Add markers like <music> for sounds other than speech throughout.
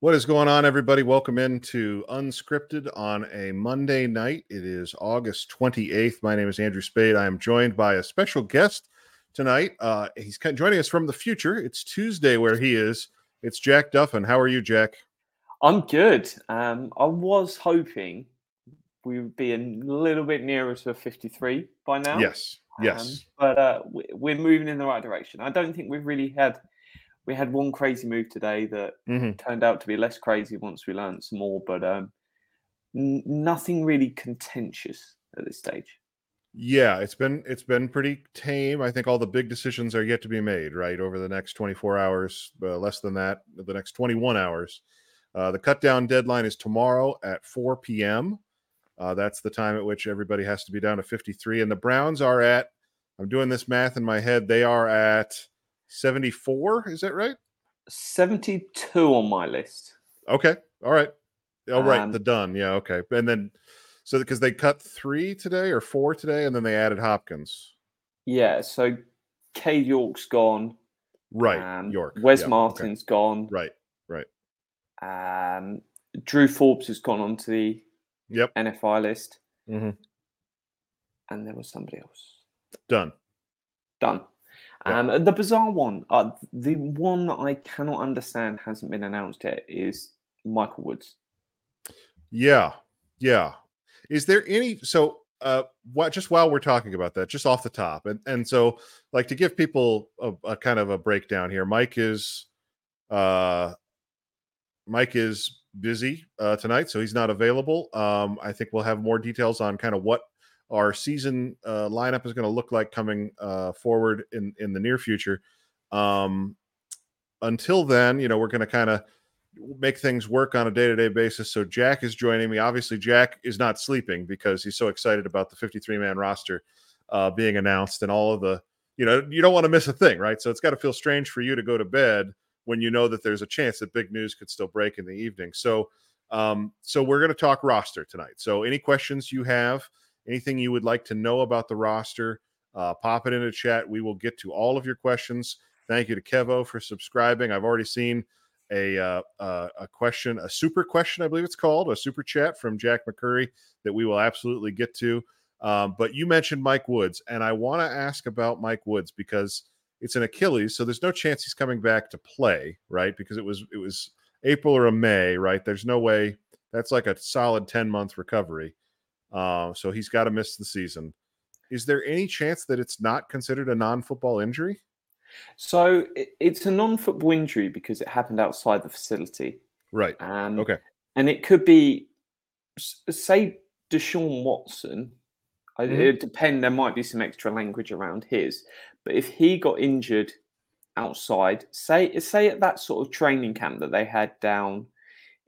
What is going on, everybody? Welcome into Unscripted on a Monday night. It is August 28th. My name is Andrew Spayde. I am joined by a special guest tonight. Uh, he's joining us from the future. It's Tuesday where he is. It's Jack Duffin. How are you, Jack? I'm good. Um, I was hoping we would be a little bit nearer to a 53 by now. Yes. Yes. Um, but uh, we're moving in the right direction. I don't think we've really had we had one crazy move today that Mhm. turned out to be less crazy once we learned some more, but um, n- nothing really contentious at this stage. Yeah, it's been it's been pretty tame. I think all the big decisions are yet to be made, right? Over the next 24 hours, uh, less than that, the next 21 hours. Uh, the cut down deadline is tomorrow at 4 p.m. Uh, that's the time at which everybody has to be down to 53. And the Browns are at, I'm doing this math in my head, they are at 74. Is that right? 72 on my list. Okay. All right. Oh, right. Um, the done. Yeah. Okay. And then, so because they cut three today or four today, and then they added Hopkins. Yeah, so Cade York's gone. Right. um, York. Wes Yeah, okay. Martin's gone. Right. Right. Um, Drew Forbes has gone onto the Yep. NFI list, Mhm. and there was somebody else. Done. Done. Yeah. Um, the bizarre one, uh, the one that I cannot understand hasn't been announced yet is Michael Woods. Yeah. Yeah. Is there any so uh what just while we're talking about that, just off the top, and and so like to give people a, a kind of a breakdown here, Mike is uh Mike is busy uh tonight, so he's not available. Um, I think we'll have more details on kind of what our season uh lineup is going to look like coming uh forward in in the near future. Um until then, you know, we're going to kind of make things work on a day-to-day basis. So Jack is joining me. Obviously, Jack is not sleeping because he's so excited about the 53-man roster uh, being announced and all of the, you know, you don't want to miss a thing, right? So it's got to feel strange for you to go to bed when you know that there's a chance that big news could still break in the evening. So, um, so we're going to talk roster tonight. So any questions you have, anything you would like to know about the roster, uh, pop it in the chat. We will get to all of your questions. Thank you to Kevo for subscribing. I've already seen a uh, uh, a question, a super question, I believe it's called, a super chat from Jack McCurry that we will absolutely get to. Um, but you mentioned Mike Woods, and I want to ask about Mike Woods because it's an Achilles, so there's no chance he's coming back to play, right? Because it was it was April or a May, right? There's no way that's like a solid 10 month recovery. Uh, so he's got to miss the season. Is there any chance that it's not considered a non football injury? So it's a non-football injury because it happened outside the facility. Right. Um, Okay. And it could be, say, Deshaun Watson. I- Mhm. It depend. There might be some extra language around his, but if he got injured outside, say, say at that sort of training camp that they had down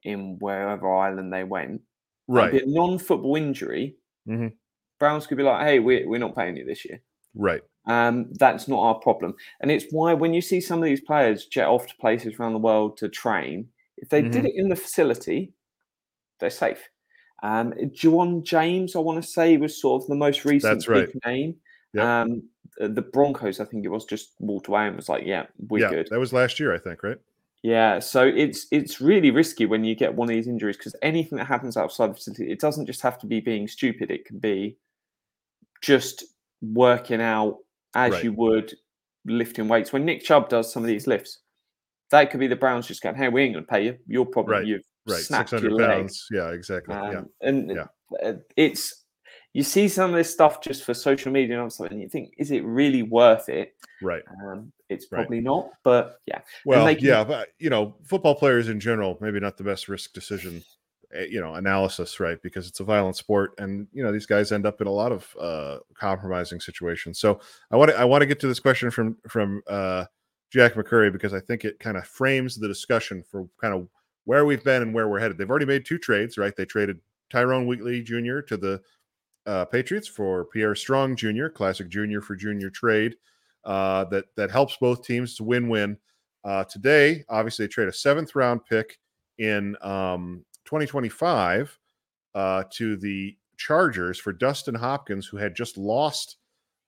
in wherever island they went, Right. be a non-football injury. Mhm. Browns could be like, "Hey, we're we're not paying you this year." Right. Um, that's not our problem. And it's why when you see some of these players jet off to places around the world to train, if they Mm-hmm. did it in the facility, they're safe. Um, Ja'Wuan James, I want to say, was sort of the most recent That's right. big name. Yep. Um, the Broncos, I think it was, just walked away and was like, "Yeah, we're yeah. good." That was last year, I think, right? Yeah, so it's it's really risky when you get one of these injuries because anything that happens outside the facility, it doesn't just have to be being stupid. It can be just working out as Right. you would lifting weights. When Nick Chubb does some of these lifts, that could be the Browns just going, "Hey, we ain't going to pay you. Your problem. Right, You've Right. Snapped your hundred leg." pounds. Yeah, exactly. yeah. Um, And yeah. uh, it's you see some of this stuff just for social media and stuff, and you think, is it really worth it? Right. Um, it's Right. probably not, but yeah. Well, can- yeah, but you know, football players in general, maybe not the best risk decision, eh, you know, analysis, right? Because it's a violent sport, and you know, these guys end up in a lot of uh, compromising situations. So, I want to I want to get to this question from from uh, Jack McCurry because I think it kind of frames the discussion for kind of where we've been and where we're headed. They've already made two trades, right? They traded Tyrone Wheatley Jr. to the uh, Patriots for Pierre Strong Jr., classic junior for junior trade uh, that that helps both teams to win-win. Uh, today, obviously, they trade a seventh round pick in um, 2025 uh, to the Chargers for Dustin Hopkins, who had just lost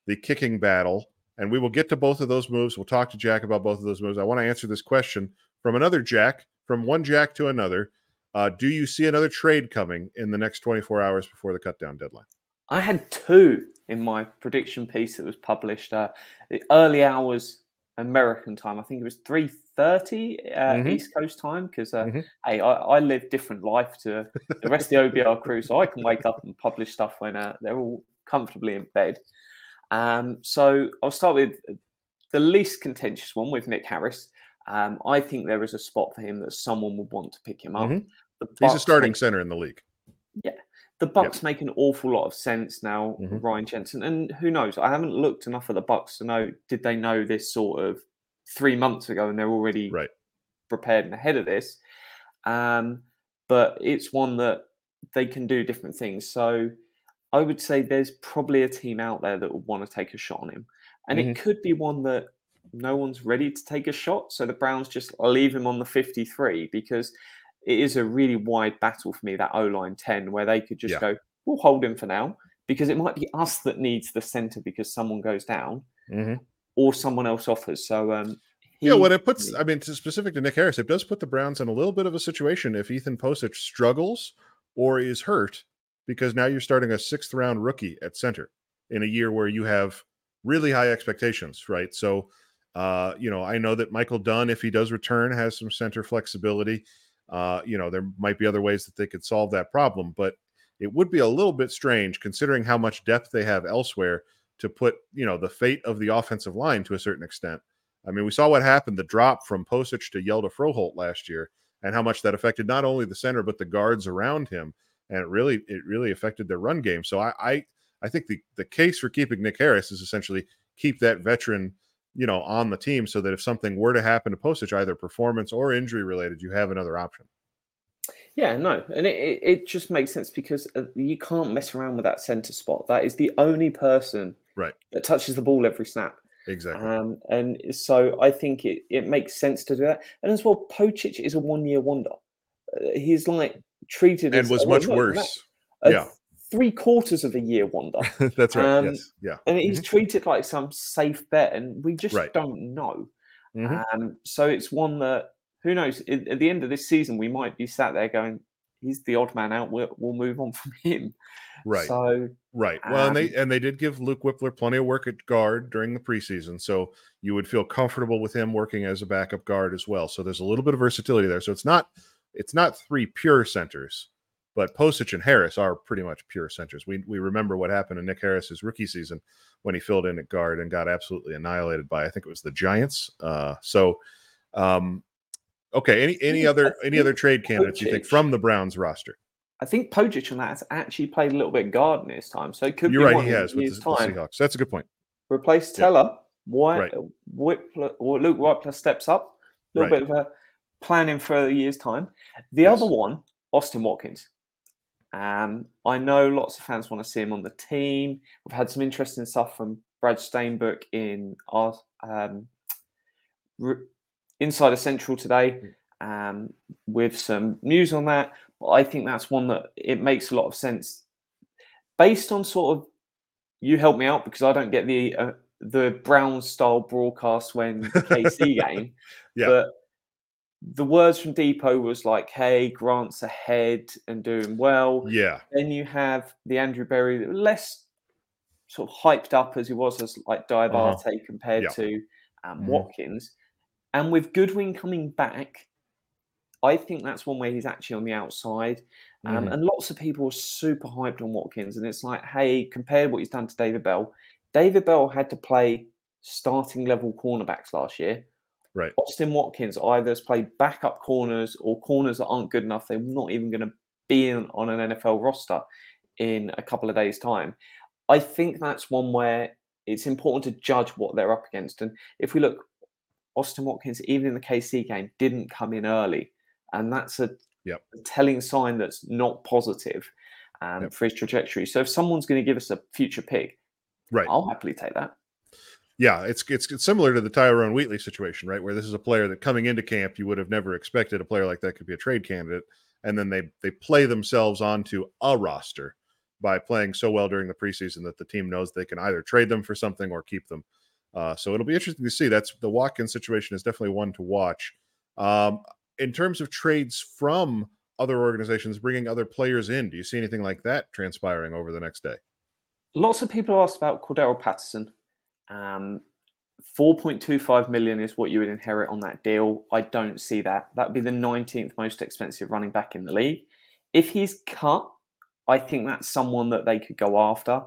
the kicking battle. And we will get to both of those moves. We'll talk to Jack about both of those moves. I want to answer this question from another Jack, from one Jack to another. Uh, do you see another trade coming in the next 24 hours before the cutdown deadline? I had two in my prediction piece that was published uh, the early hours American time. I think it was three thirty uh, mm-hmm. East Coast time because uh, mm-hmm. hey, I, I, live different life to the rest of the OBR crew, so I can wake up and publish stuff when uh, they're all comfortably in bed. Um, so I'll start with the least contentious one with Nick Harris. Um, I think there is a spot for him that someone would want to pick him up. Mm-hmm. He's a starting make, center in the league. Yeah, the Bucks yep. make an awful lot of sense now, mm-hmm. Ryan Jensen. And who knows? I haven't looked enough at the Bucks to know did they know this sort of three months ago and they're already right. prepared and ahead of this. Um, but it's one that they can do different things. So I would say there's probably a team out there that would want to take a shot on him. And mm-hmm. it could be one that no one's ready to take a shot. So the Browns just leave him on the 53 because it is a really wide battle for me that O line ten where they could just yeah. go, we'll hold him for now because it might be us that needs the center because someone goes down mm-hmm. or someone else offers. So um, he, yeah, what it puts, I mean, specific to Nick Harris, it does put the Browns in a little bit of a situation if Ethan Pocic struggles or is hurt because now you're starting a sixth round rookie at center in a year where you have really high expectations, right? So, uh, you know, I know that Michael Dunn, if he does return, has some center flexibility. Uh, you know, there might be other ways that they could solve that problem, but it would be a little bit strange considering how much depth they have elsewhere to put, you know, the fate of the offensive line to a certain extent. I mean, we saw what happened the drop from Pocic to Hjalte Froholdt last year and how much that affected not only the center but the guards around him and it really it really affected their run game. So I I, I think the the case for keeping Nick Harris is essentially keep that veteran you know, on the team so that if something were to happen to Pocic, either performance or injury related, you have another option. Yeah, no, and it, it just makes sense because uh, you can't mess around with that center spot. That is the only person right that touches the ball every snap. Exactly. Um, and so I think it, it makes sense to do that. And as well, Pocic is a one year wonder. Uh, he's like treated and as, was much worse. yeah three quarters of a year wonder. <laughs> That's right. Um, yes. Yeah. And he's mm-hmm. treated like some safe bet, and we just right. don't know. Mm-hmm. Um, so it's one that who knows? At the end of this season, we might be sat there going, "He's the odd man out. We'll, we'll move on <laughs> from him." Right. So right. Well, um, and they and they did give Luke Wypler plenty of work at guard during the preseason, so you would feel comfortable with him working as a backup guard as well. So there's a little bit of versatility there. So it's not it's not three pure centers but Pocic and Harris are pretty much pure centers. We we remember what happened in Nick Harris's rookie season when he filled in at guard and got absolutely annihilated by I think it was the Giants. Uh, so, um, okay, any any other any other trade candidates you think from the Browns roster? I think Pocic on that has actually played a little bit guard in this time, so it could You're be right. He has with the, the, Seahawks. That's a good point. Replace Teller. Yeah. White, right. Wypler, Luke Wypler steps up. A little right. bit of a planning for a year's time. The yes. other one, Austin Watkins. Um, I know lots of fans want to see him on the team. We've had some interesting stuff from Brad Stainbrook in our um, Insider Central today um, with some news on that. But I think that's one that it makes a lot of sense based on sort of you help me out because I don't get the uh, the Brown style broadcast when KC <laughs> game. Yeah. But the words from Depot was like, "Hey, Grant's ahead and doing well." Yeah. Then you have the Andrew Berry, less sort of hyped up as he was as like Diabate uh-huh. compared yeah. to um, mm-hmm. Watkins, and with Goodwin coming back, I think that's one way he's actually on the outside. Um, mm-hmm. And lots of people are super hyped on Watkins, and it's like, hey, compared what he's done to David Bell, David Bell had to play starting level cornerbacks last year. Right. Austin Watkins either has played backup corners or corners that aren't good enough. They're not even going to be in, on an NFL roster in a couple of days' time. I think that's one where it's important to judge what they're up against. And if we look Austin Watkins, even in the KC game, didn't come in early, and that's a, Yep. a telling sign that's not positive um, Yep. for his trajectory. So if someone's going to give us a future pick, Right. I'll happily take that. Yeah, it's, it's similar to the Tyrone Wheatley situation, right? Where this is a player that coming into camp you would have never expected a player like that could be a trade candidate, and then they they play themselves onto a roster by playing so well during the preseason that the team knows they can either trade them for something or keep them. Uh, so it'll be interesting to see. That's the Watkins situation is definitely one to watch. Um, in terms of trades from other organizations bringing other players in, do you see anything like that transpiring over the next day? Lots of people asked about Cordarrelle Patterson. Um, 4.25 million is what you would inherit on that deal. I don't see that. That would be the 19th most expensive running back in the league. If he's cut, I think that's someone that they could go after.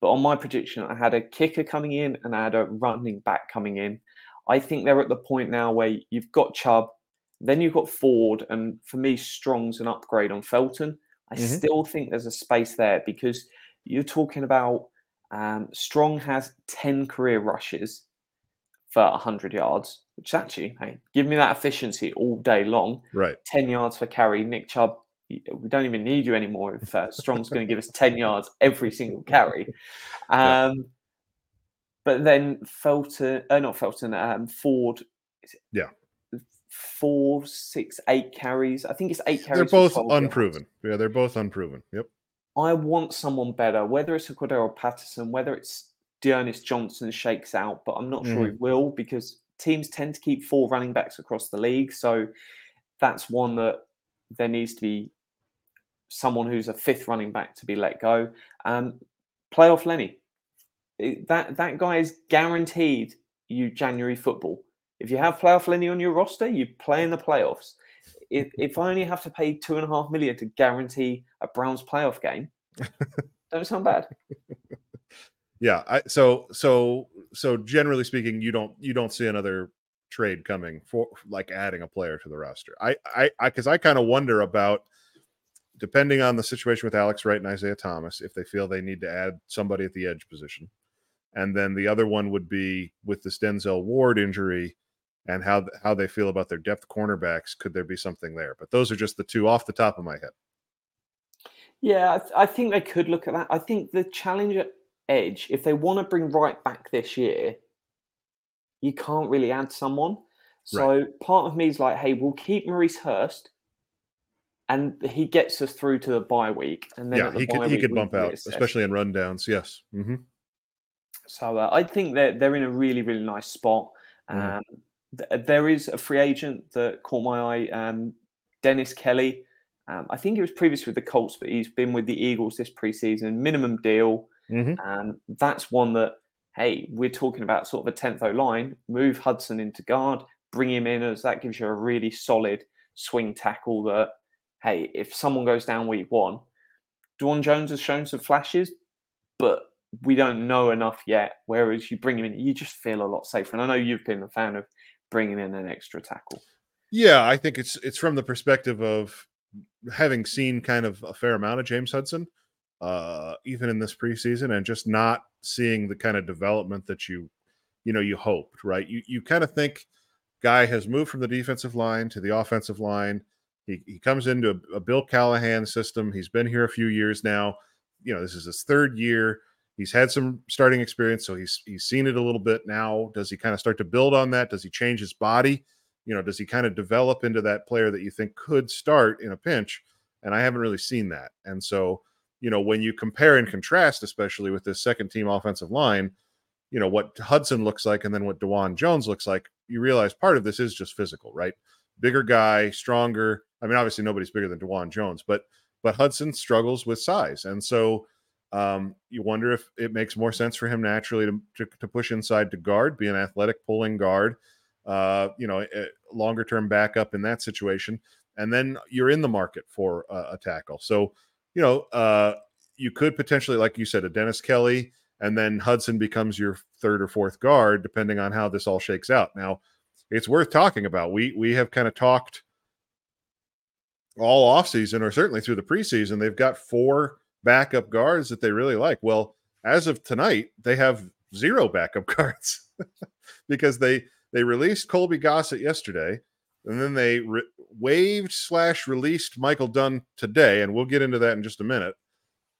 But on my prediction, I had a kicker coming in and I had a running back coming in. I think they're at the point now where you've got Chubb, then you've got Ford, and for me, Strong's an upgrade on Felton. I Mhm. still think there's a space there because you're talking about um, Strong has 10 career rushes for 100 yards, which actually, hey, give me that efficiency all day long. Right. 10 yards for carry. Nick Chubb, we don't even need you anymore if uh, Strong's going to give us 10 yards every single carry. <laughs> Yeah. Um, But then Felton, uh, not Felton, um, Ford. Yeah. Four, six, eight carries. I think it's eight carries. They're both 12 yards. unproven. Yeah, they're both unproven. Yep. I want someone better, whether it's a Cordarrelle Patterson, whether it's D'Ernest Johnson shakes out, but I'm not sure he will because teams tend to keep four running backs across the league. So that's one that there needs to be someone who's a fifth running back to be let go. Um, playoff Lenny. That that guy is guaranteed you January football. If you have playoff Lenny on your roster, you play in the playoffs. If, if I only have to pay two and a half million to guarantee a Browns playoff game, <laughs> don't sound bad. Yeah. I, so so so generally speaking, you don't you don't see another trade coming for like adding a player to the roster. I I I because I kind of wonder about depending on the situation with Alex Wright and Isaiah Thomas, if they feel they need to add somebody at the edge position. And then the other one would be with this Denzel Ward injury and how how they feel about their depth cornerbacks. Could there be something there? But those are just the two off the top of my head. Yeah, I, th- I think they could look at that. I think the challenge at edge, if they want to bring right back this year, you can't really add someone. So part of me is like, hey, we'll keep Maurice Hurst, and he gets us through to the bye week, and then Yeah, the he could he could bump out, especially in rundowns. Yes. hmm So uh, I think that they're in a really, really nice spot. Mhm. Um, th- there is a free agent that caught my eye, um, Dennis Kelly. Um, I think he was previous with the Colts, but he's been with the Eagles this preseason. Minimum deal. hmm Um, that's one that, hey, we're talking about sort of a 10th O line. Move Hudson into guard, bring him in as that gives you a really solid swing tackle that, hey, if someone goes down week one, Dawand Jones has shown some flashes, but we don't know enough yet. Whereas you bring him in, you just feel a lot safer. And I know you've been a fan of bringing in an extra tackle. Yeah, I think it's it's from the perspective of having seen kind of a fair amount of James Hudson, uh, even in this preseason, and just not seeing the kind of development that you, you know, you hoped. Right? You you kind of think guy has moved from the defensive line to the offensive line. He he comes into a, a Bill Callahan system. He's been here a few years now. You know, this is his third year. He's had some starting experience, so he's he's seen it a little bit now. Does he kind of start to build on that? Does he change his body? you know, does he kind of develop into that player that you think could start in a pinch? And I haven't really seen that. And so, you know, when you compare and contrast, especially with this second team offensive line, you know, what Hudson looks like and then what Dawand Jones looks like, you realize part of this is just physical, right? Bigger guy, stronger. I mean, obviously nobody's bigger than Dawand Jones, but but Hudson struggles with size. And so um, you wonder if it makes more sense for him naturally to, to, to push inside to guard, be an athletic pulling guard, uh, you know, a longer term backup in that situation. And then you're in the market for a, a tackle. So, you know, uh, you could potentially, like you said, a Dennis Kelly, and then Hudson becomes your third or fourth guard, depending on how this all shakes out. Now, it's worth talking about. We we have kind of talked all offseason, or certainly through the preseason. They've got four backup guards that they really like. Well, as of tonight, they have zero backup <laughs> guards because they they released Colby Gossett yesterday, and then they re- waived slash released Michael Dunn today, and we'll get into that in just a minute.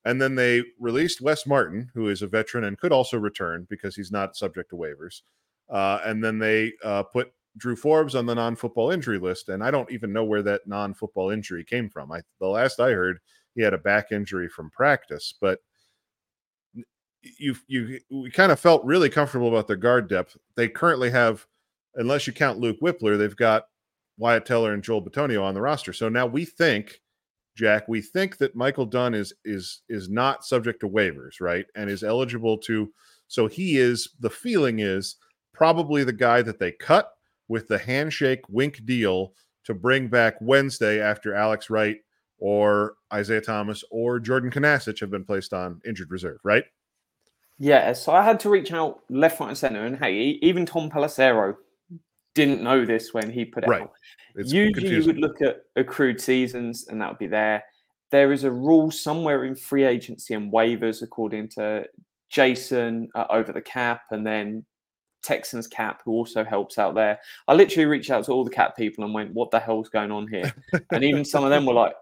And then they released Wes Martin, who is a veteran and could also return because he's not subject to waivers. Uh, and then they uh, put Drew Forbes on the non-football injury list, and I don't even know where that non-football injury came from. I the last I heard, he had a back injury from practice, but you you we kind of felt really comfortable about their guard depth. They currently have, unless you count Luke Wypler, they've got Wyatt Teller and Joel Bitonio on the roster. So now we think, Jack, we think that Michael Dunn is is is not subject to waivers, right, and is eligible to. So he is. The feeling is probably the guy that they cut with the handshake wink deal to bring back Wednesday after Alex Wright or Isaiah Thomas or Jordan Kunaszyk have been placed on injured reserve, right? Yeah, so I had to reach out left, right, and center, and hey, even Tom Pelissero didn't know this when he put it right. out. It's Usually, confusing. you would look at accrued seasons, and that would be there. There is a rule somewhere in free agency and waivers, according to Jason uh, over the cap, and then Texans cap, who also helps out there. I literally reached out to all the cap people and went, "What the hell's going on here?" <laughs> and even some of them were like,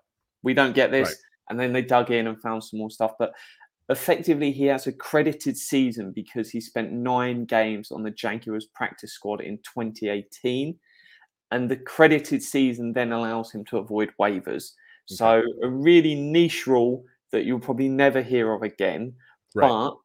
"We don't get this." Right. And then they dug in and found some more stuff, but effectively he has a credited season because he spent nine games on the Jaguars practice squad in 2018. And the credited season then allows him to avoid waivers. So a really niche rule that you'll probably never hear of again. Right. But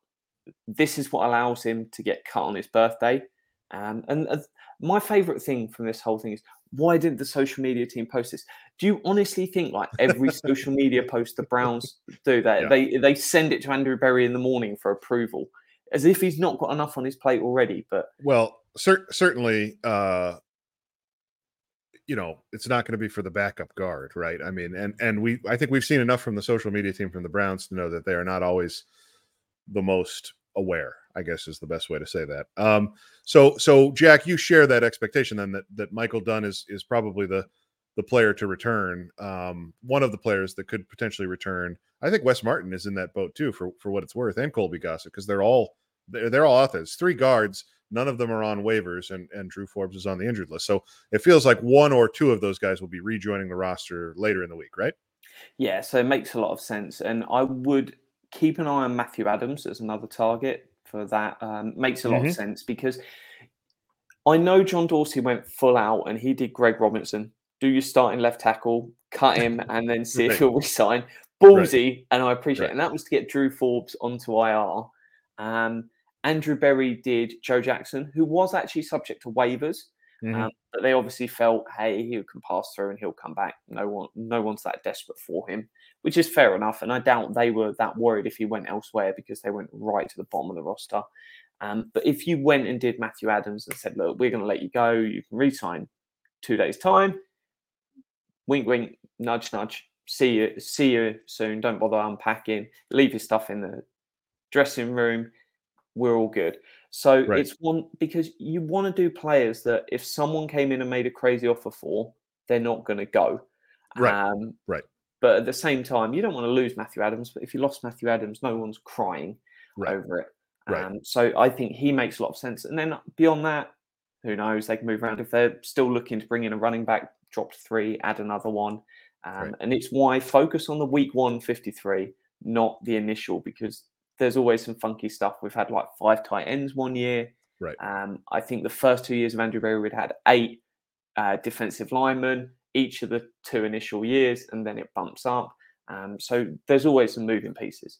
this is what allows him to get cut on his birthday. Um, and uh, my favorite thing from this whole thing is why didn't the social media team post this? Do you honestly think like every social media post the Browns do that Yeah. they they send it to Andrew Berry in the morning for approval, as if he's not got enough on his plate already? But Well, cer- certainly, uh, you know, it's not going to be for the backup guard, right? I mean, and and we, I think we've seen enough from the social media team from the Browns to know that they are not always the most aware. I guess is the best way to say that. Um, so, so Jack, you share that expectation then that that Michael Dunn is is probably the the player to return. Um, one of the players that could potentially return. I think Wes Martin is in that boat too, for for what it's worth, and Colby Gossett because they're all they're, they're all out there. It's three guards. None of them are on waivers, and and Drew Forbes is on the injured list. So it feels like one or two of those guys will be rejoining the roster later in the week, right? yeah, so it makes a lot of sense. And I would keep an eye on Matthew Adams as another target for that. Um, makes a lot Mhm. of sense because I know John Dorsey went full out and he did Greg Robinson. Do your starting left tackle, cut him, <laughs> and then see Right. if he'll resign. Ballsy, and I appreciate Right. it. And that was to get Drew Forbes onto IR. Um, Andrew Berry did Joe Jackson, who was actually subject to waivers. Mhm. Um, but they obviously felt, hey, he can pass through and he'll come back. No one, no one's that desperate for him, which is fair enough. And I doubt they were that worried if he went elsewhere because they went right to the bottom of the roster. Um, but if you went and did Matthew Adams and said, look, we're going to let you go, you can resign two days time. Wink, wink, nudge, nudge. See you, see you soon. Don't bother unpacking. Leave your stuff in the dressing room. We're all good. So Right. it's one because you want to do players that if someone came in and made a crazy offer for, they're not going to go. Right, Um, right. But at the same time, you don't want to lose Matthew Adams. But if you lost Matthew Adams, no one's crying Right. over it. Right. Um, so I think he makes a lot of sense. And then beyond that, who knows? They can move around if they're still looking to bring in a running back, drop three, add another one. Um, Right. And it's why focus on the week one 53, not the initial, because there's always some funky stuff. We've had like five tight ends one year. Right. Um, I think the first two years of Andrew Berry, we'd had eight uh, defensive linemen each of the two initial years, and then it bumps up. Um, so there's always some moving pieces.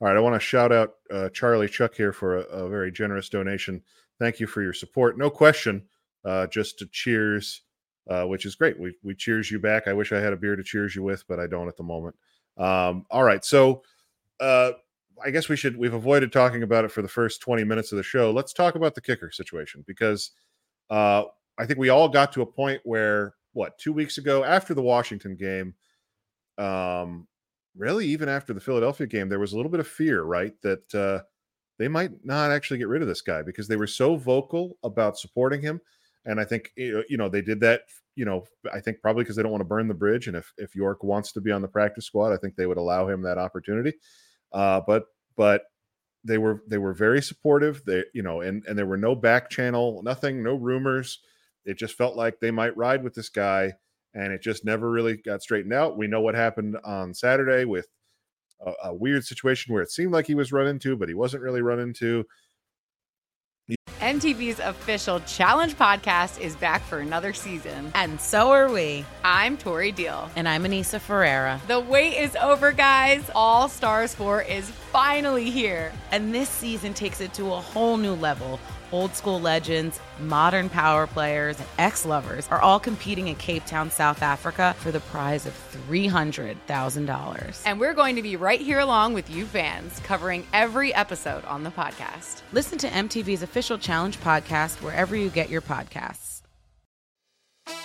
All right, I want to shout out uh, Charlie Chuck here for a, a very generous donation. Thank you for your support. No question, uh, just to cheers, uh, which is great. We we cheers you back. I wish I had a beer to cheers you with, but I don't at the moment. Um, all right, so uh, I guess we should. We've avoided talking about it for the first twenty minutes of the show. Let's talk about the kicker situation because uh, I think we all got to a point where what two weeks ago after the Washington game, um, really even after the Philadelphia game, there was a little bit of fear, right, that uh, they might not actually get rid of this guy because they were so vocal about supporting him. And I think you know, they did that. You know, I think probably because they don't want to burn the bridge. And if if York wants to be on the practice squad, I think they would allow him that opportunity. Uh, but but they were they were very supportive. They you know, and and there were no back channel, nothing, no rumors. It just felt like they might ride with this guy, and it just never really got straightened out. We know what happened on Saturday with a, a weird situation where it seemed like he was run into, but he wasn't really run into. MTV's official Challenge podcast is back for another season. And so are we. I'm Tori Deal. And I'm Anissa Ferreira. The wait is over, guys. All Stars 4 is finally here. And this season takes it to a whole new level old school legends, modern power players, and ex lovers are all competing in Cape Town, South Africa for the prize of $300,000. And we're going to be right here along with you fans, covering every episode on the podcast. Listen to MTV's official Challenge podcast wherever you get your podcasts.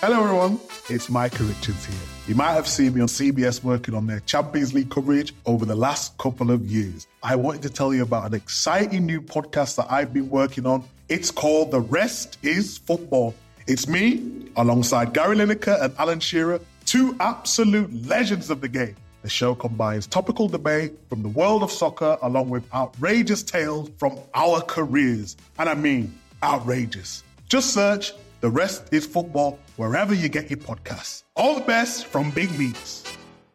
Hello, everyone. It's Micah Richards here. You might have seen me on CBS working on their Champions League coverage over the last couple of years. I wanted to tell you about an exciting new podcast that I've been working on. It's called The Rest is Football. It's me, alongside Gary Lineker and Alan Shearer, two absolute legends of the game. The show combines topical debate from the world of soccer along with outrageous tales from our careers. And I mean, outrageous. Just search The Rest is Football wherever you get your podcasts. All the best from Big Meats.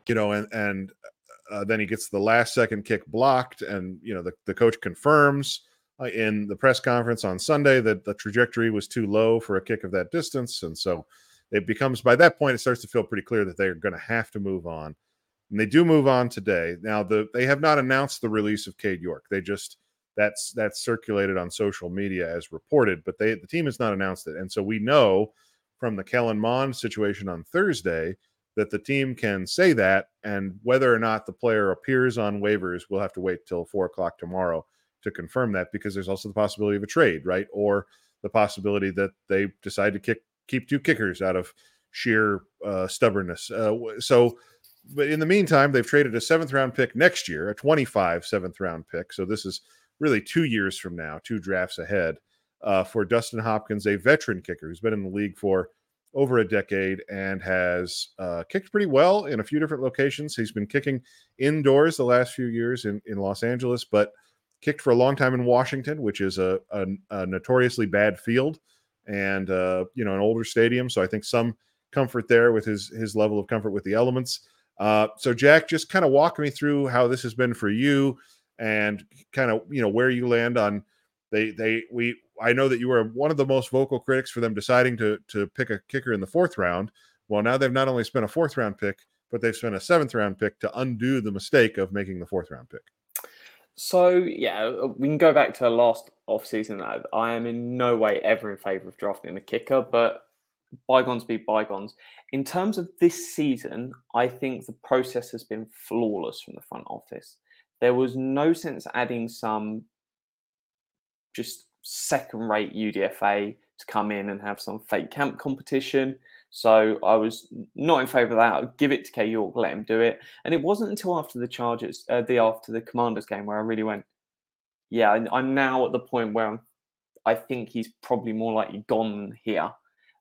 You know, and and uh, then he gets the last second kick blocked, and you know the, the coach confirms Uh, in the press conference on Sunday that the trajectory was too low for a kick of that distance, and so it becomes by that point it starts to feel pretty clear that they're going to have to move on, and they do move on today. Now the they have not announced the release of Cade York. They just that's that's circulated on social media as reported, but they the team has not announced it, and so we know from the Kellen Mond situation on Thursday that the team can say that, and whether or not the player appears on waivers, we'll have to wait till four o'clock tomorrow to confirm that because there's also the possibility of a trade, right? Or the possibility that they decide to kick keep two kickers out of sheer uh, stubbornness. Uh, so, but in the meantime, they've traded a seventh round pick next year, a 25 seventh round pick. So this is really two years from now, two drafts ahead uh, for Dustin Hopkins, a veteran kicker who's been in the league for over a decade and has uh, kicked pretty well in a few different locations. He's been kicking indoors the last few years in, in Los Angeles, but kicked for a long time in Washington, which is a, a, a notoriously bad field and uh, you know an older stadium. So I think some comfort there with his his level of comfort with the elements. Uh, so Jack, just kind of walk me through how this has been for you and kind of you know where you land on they they we I know that you were one of the most vocal critics for them deciding to to pick a kicker in the fourth round. Well, now they've not only spent a fourth round pick, but they've spent a seventh round pick to undo the mistake of making the fourth round pick. So yeah, uh, we can go back to the last off season. I am in no way ever in favour of drafting a kicker, but bygones be bygones. In terms of this season, I think the process has been flawless from the front office. There was no sense adding some just second rate UDFA to come in and have some fake camp competition. So I was not in favour of that. I'd give it to Cade York, let him do it. And it wasn't until after the Chargers, uh, the after the Commanders game, where I really went, yeah, I'm now at the point where I'm, I think he's probably more likely gone here.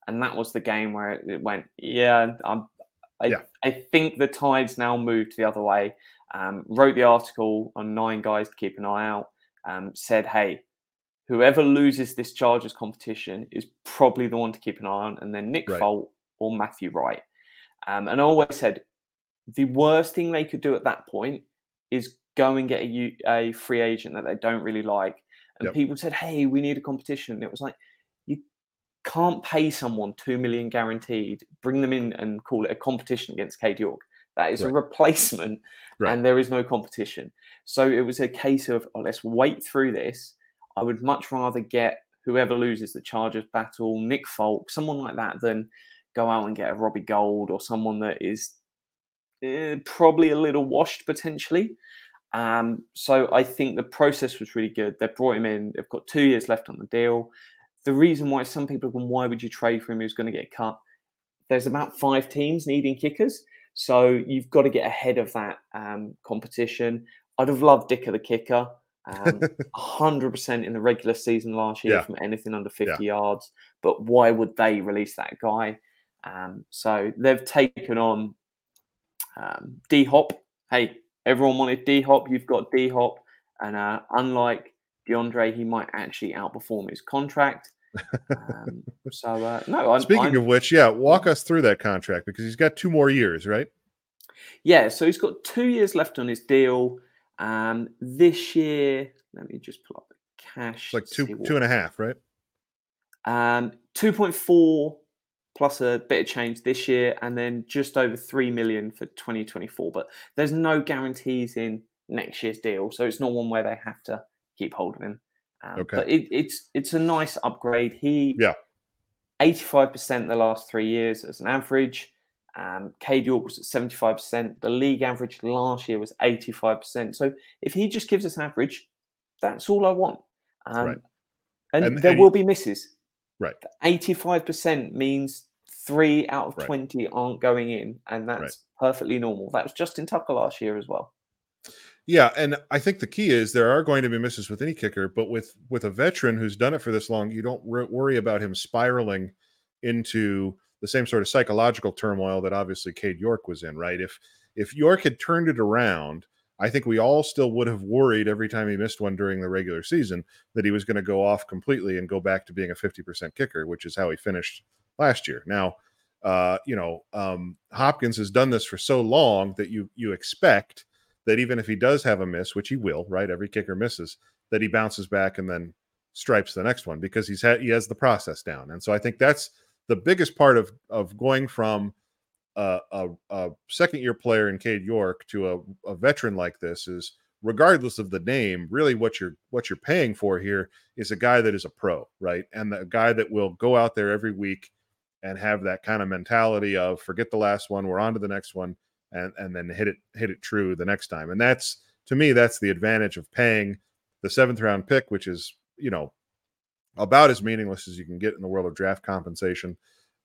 And that was the game where it went, yeah, I'm, I, yeah. I think the tide's now moved the other way. Um, wrote the article on nine guys to keep an eye out. Um, said, hey, whoever loses this Chargers competition is probably the one to keep an eye on, and then Nick right. Folk or Matthew Wright. Um, and I always said the worst thing they could do at that point is go and get a, a free agent that they don't really like. And yep. people said, "Hey, we need a competition." And it was like you can't pay someone two million guaranteed, bring them in and call it a competition against Cade York. That is right. a replacement, right. and there is no competition. So it was a case of oh, let's wait through this I would much rather get whoever loses the Chargers battle, Nick Folk, someone like that, than go out and get a Robbie Gould or someone that is eh, probably a little washed potentially. Um, so I think the process was really good. They brought him in. They've got two years left on the deal. The reason why some people have gone, why would you trade for him who's going to get cut? There's about five teams needing kickers. So you've got to get ahead of that um, competition. I'd have loved Dicker the kicker. Um, <laughs> 100% in the regular season last year yeah. from anything under 50 yeah. yards. But why would they release that guy? Um, so they've taken on um, D Hop. Hey, everyone wanted D Hop. You've got D Hop. And uh, unlike DeAndre, he might actually outperform his contract. Um, <laughs> so uh, no, I'm, Speaking I'm, of which, yeah, walk us through that contract because he's got two more years, right? yeah, so he's got two years left on his deal. Um, this year, let me just pull up the cash. It's like two two and a half, right? Um, 2.4 plus a bit of change this year, and then just over 3 million for 2024. But there's no guarantees in next year's deal, so it's not one where they have to keep hold of him. Um, Okay. But it, it's it's a nice upgrade. He Yeah. 85% the last three years as an average. Um, Cade York was at 75%. The league average last year was 85%. So if he just gives us an average, that's all I want. Um, Right. And, And- there and will be misses. Right. 85% means three out of Right. 20 aren't going in, and that's Right. perfectly normal. That was Justin Tucker last year as well. Yeah, and I think the key is there are going to be misses with any kicker, but with with a veteran who's done it for this long, you don't wor- worry about him spiraling into the same sort of psychological turmoil that obviously Cade York was in, right? If if York had turned it around, I think we all still would have worried every time he missed one during the regular season that he was going to go off completely and go back to being a 50% kicker, which is how he finished last year. Now, uh, you know, um, Hopkins has done this for so long that you you expect that even if he does have a miss, which he will, right? Every kicker misses, that he bounces back and then stripes the next one because he's had he has the process down. And so I think that's the biggest part of of going from a, a, a second year player in Cade York to a, a veteran like this is regardless of the name, really what you're what you're paying for here is a guy that is a pro, right? And the guy that will go out there every week and have that kind of mentality of forget the last one, we're on to the next one, and and then hit it hit it true the next time. And that's to me, that's the advantage of paying the seventh round pick, which is you know about as meaningless as you can get in the world of draft compensation.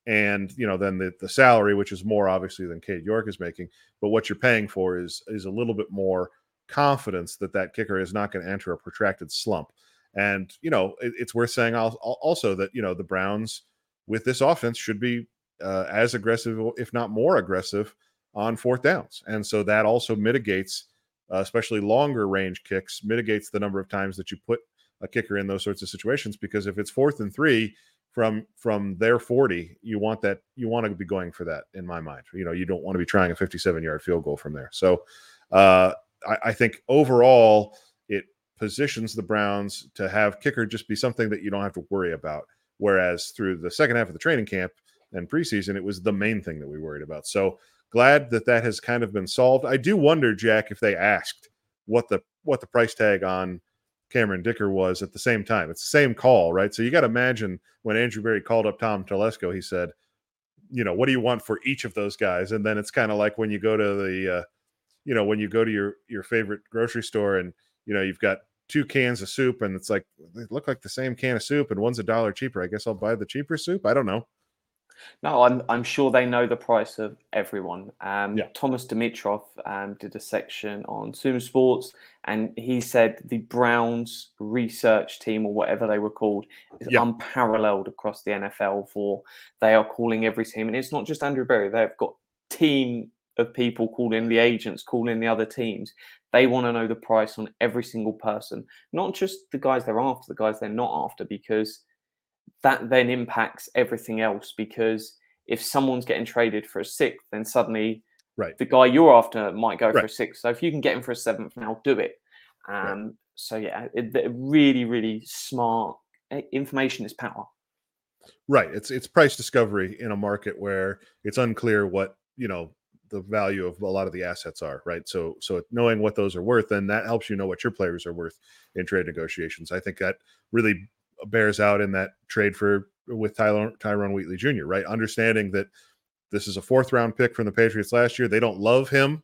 And you know, then the, the salary, which is more obviously than Cade York is making, but what you're paying for is is a little bit more confidence that that kicker is not going to enter a protracted slump. And you know, it, it's worth saying al- al- also that you know the Browns with this offense should be uh, as aggressive, if not more aggressive, on fourth downs. And so that also mitigates, uh, especially longer range kicks, mitigates the number of times that you put a kicker in those sorts of situations. Because if it's fourth and three from from their 40, you want that you want to be going for that in my mind. You know, you don't want to be trying a 57 yard field goal from there. So uh, I, I think overall it positions the Browns to have kicker just be something that you don't have to worry about. Whereas through the second half of the training camp and preseason, it was the main thing that we worried about. So glad that that has kind of been solved. I do wonder, Jack, if they asked what the what the price tag on Cameron Dicker was at the same time. It's the same call, right? So you got to imagine when Andrew Berry called up Tom Telesco, he said, you know, what do you want for each of those guys? And then it's kind of like when you go to the, uh, you know, when you go to your your favorite grocery store and you know you've got two cans of soup and it's like they look like the same can of soup and one's a dollar cheaper. I guess I'll buy the cheaper soup. I don't know. No, I'm I'm sure they know the price of everyone. Um, Yeah. Thomas Dimitroff um, did a section on Sumo Sports, and he said the Browns research team or whatever they were called is Yeah. unparalleled across the NFL. For they are calling every team, and it's not just Andrew Berry. They've got team of people calling the agents, calling the other teams. They want to know the price on every single person, not just the guys they're after, the guys they're not after, because that then impacts everything else because if someone's getting traded for a sixth, then suddenly Right. the guy you're after might go for a Right. sixth. So if you can get him for a seventh now, do it. Right. Um, So yeah, it, it- really, really smart. eh, Information is power. Right. It's it's price discovery in a market where it's unclear what, you know, the value of a lot of the assets are, right? So so knowing what those are worth, then that helps you know what your players are worth in trade negotiations. I think that really bears out in that trade for with Tyler, Tyrone Wheatley Jr., right? Understanding that this is a fourth round pick from the Patriots last year. They don't love him.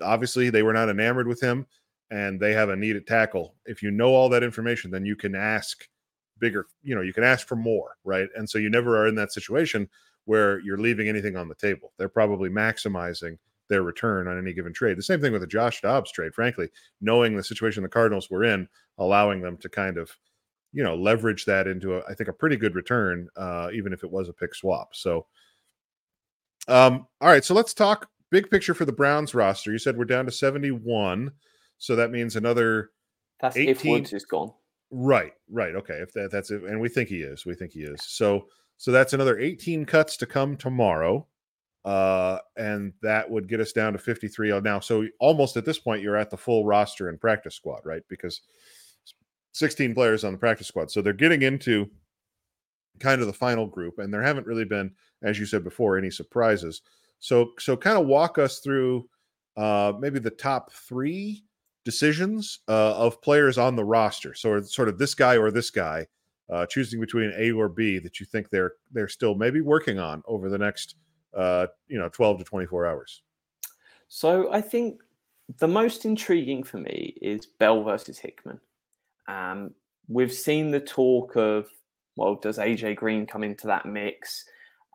Obviously, they were not enamored with him, and they have a needed tackle. If you know all that information, then you can ask bigger, you know, you can ask for more, right? And so you never are in that situation where you're leaving anything on the table. They're probably maximizing their return on any given trade. The same thing with the Josh Dobbs trade, frankly, knowing the situation the Cardinals were in, allowing them to kind of, you know, leverage that into a, I think a pretty good return, uh, even if it was a pick swap. So, um, all right, so let's talk big picture for the Browns roster. You said we're down to 71, so that means another That's 18, if Woods is gone. Right, right. Okay, if that, that's it, and we think he is. We think he is. So, so that's another 18 cuts to come tomorrow, uh, and that would get us down to 53 now. So almost at this point, you're at the full roster and practice squad, right? Because 16 players on the practice squad, so they're getting into kind of the final group, and there haven't really been, as you said before, any surprises. So, so kind of walk us through uh, maybe the top three decisions uh, of players on the roster. So, sort of this guy or this guy, uh, choosing between A or B that you think they're they're still maybe working on over the next uh, you know 12 to 24 hours. So, I think the most intriguing for me is Bell versus Hickman. Um, we've seen the talk of well, does AJ Green come into that mix?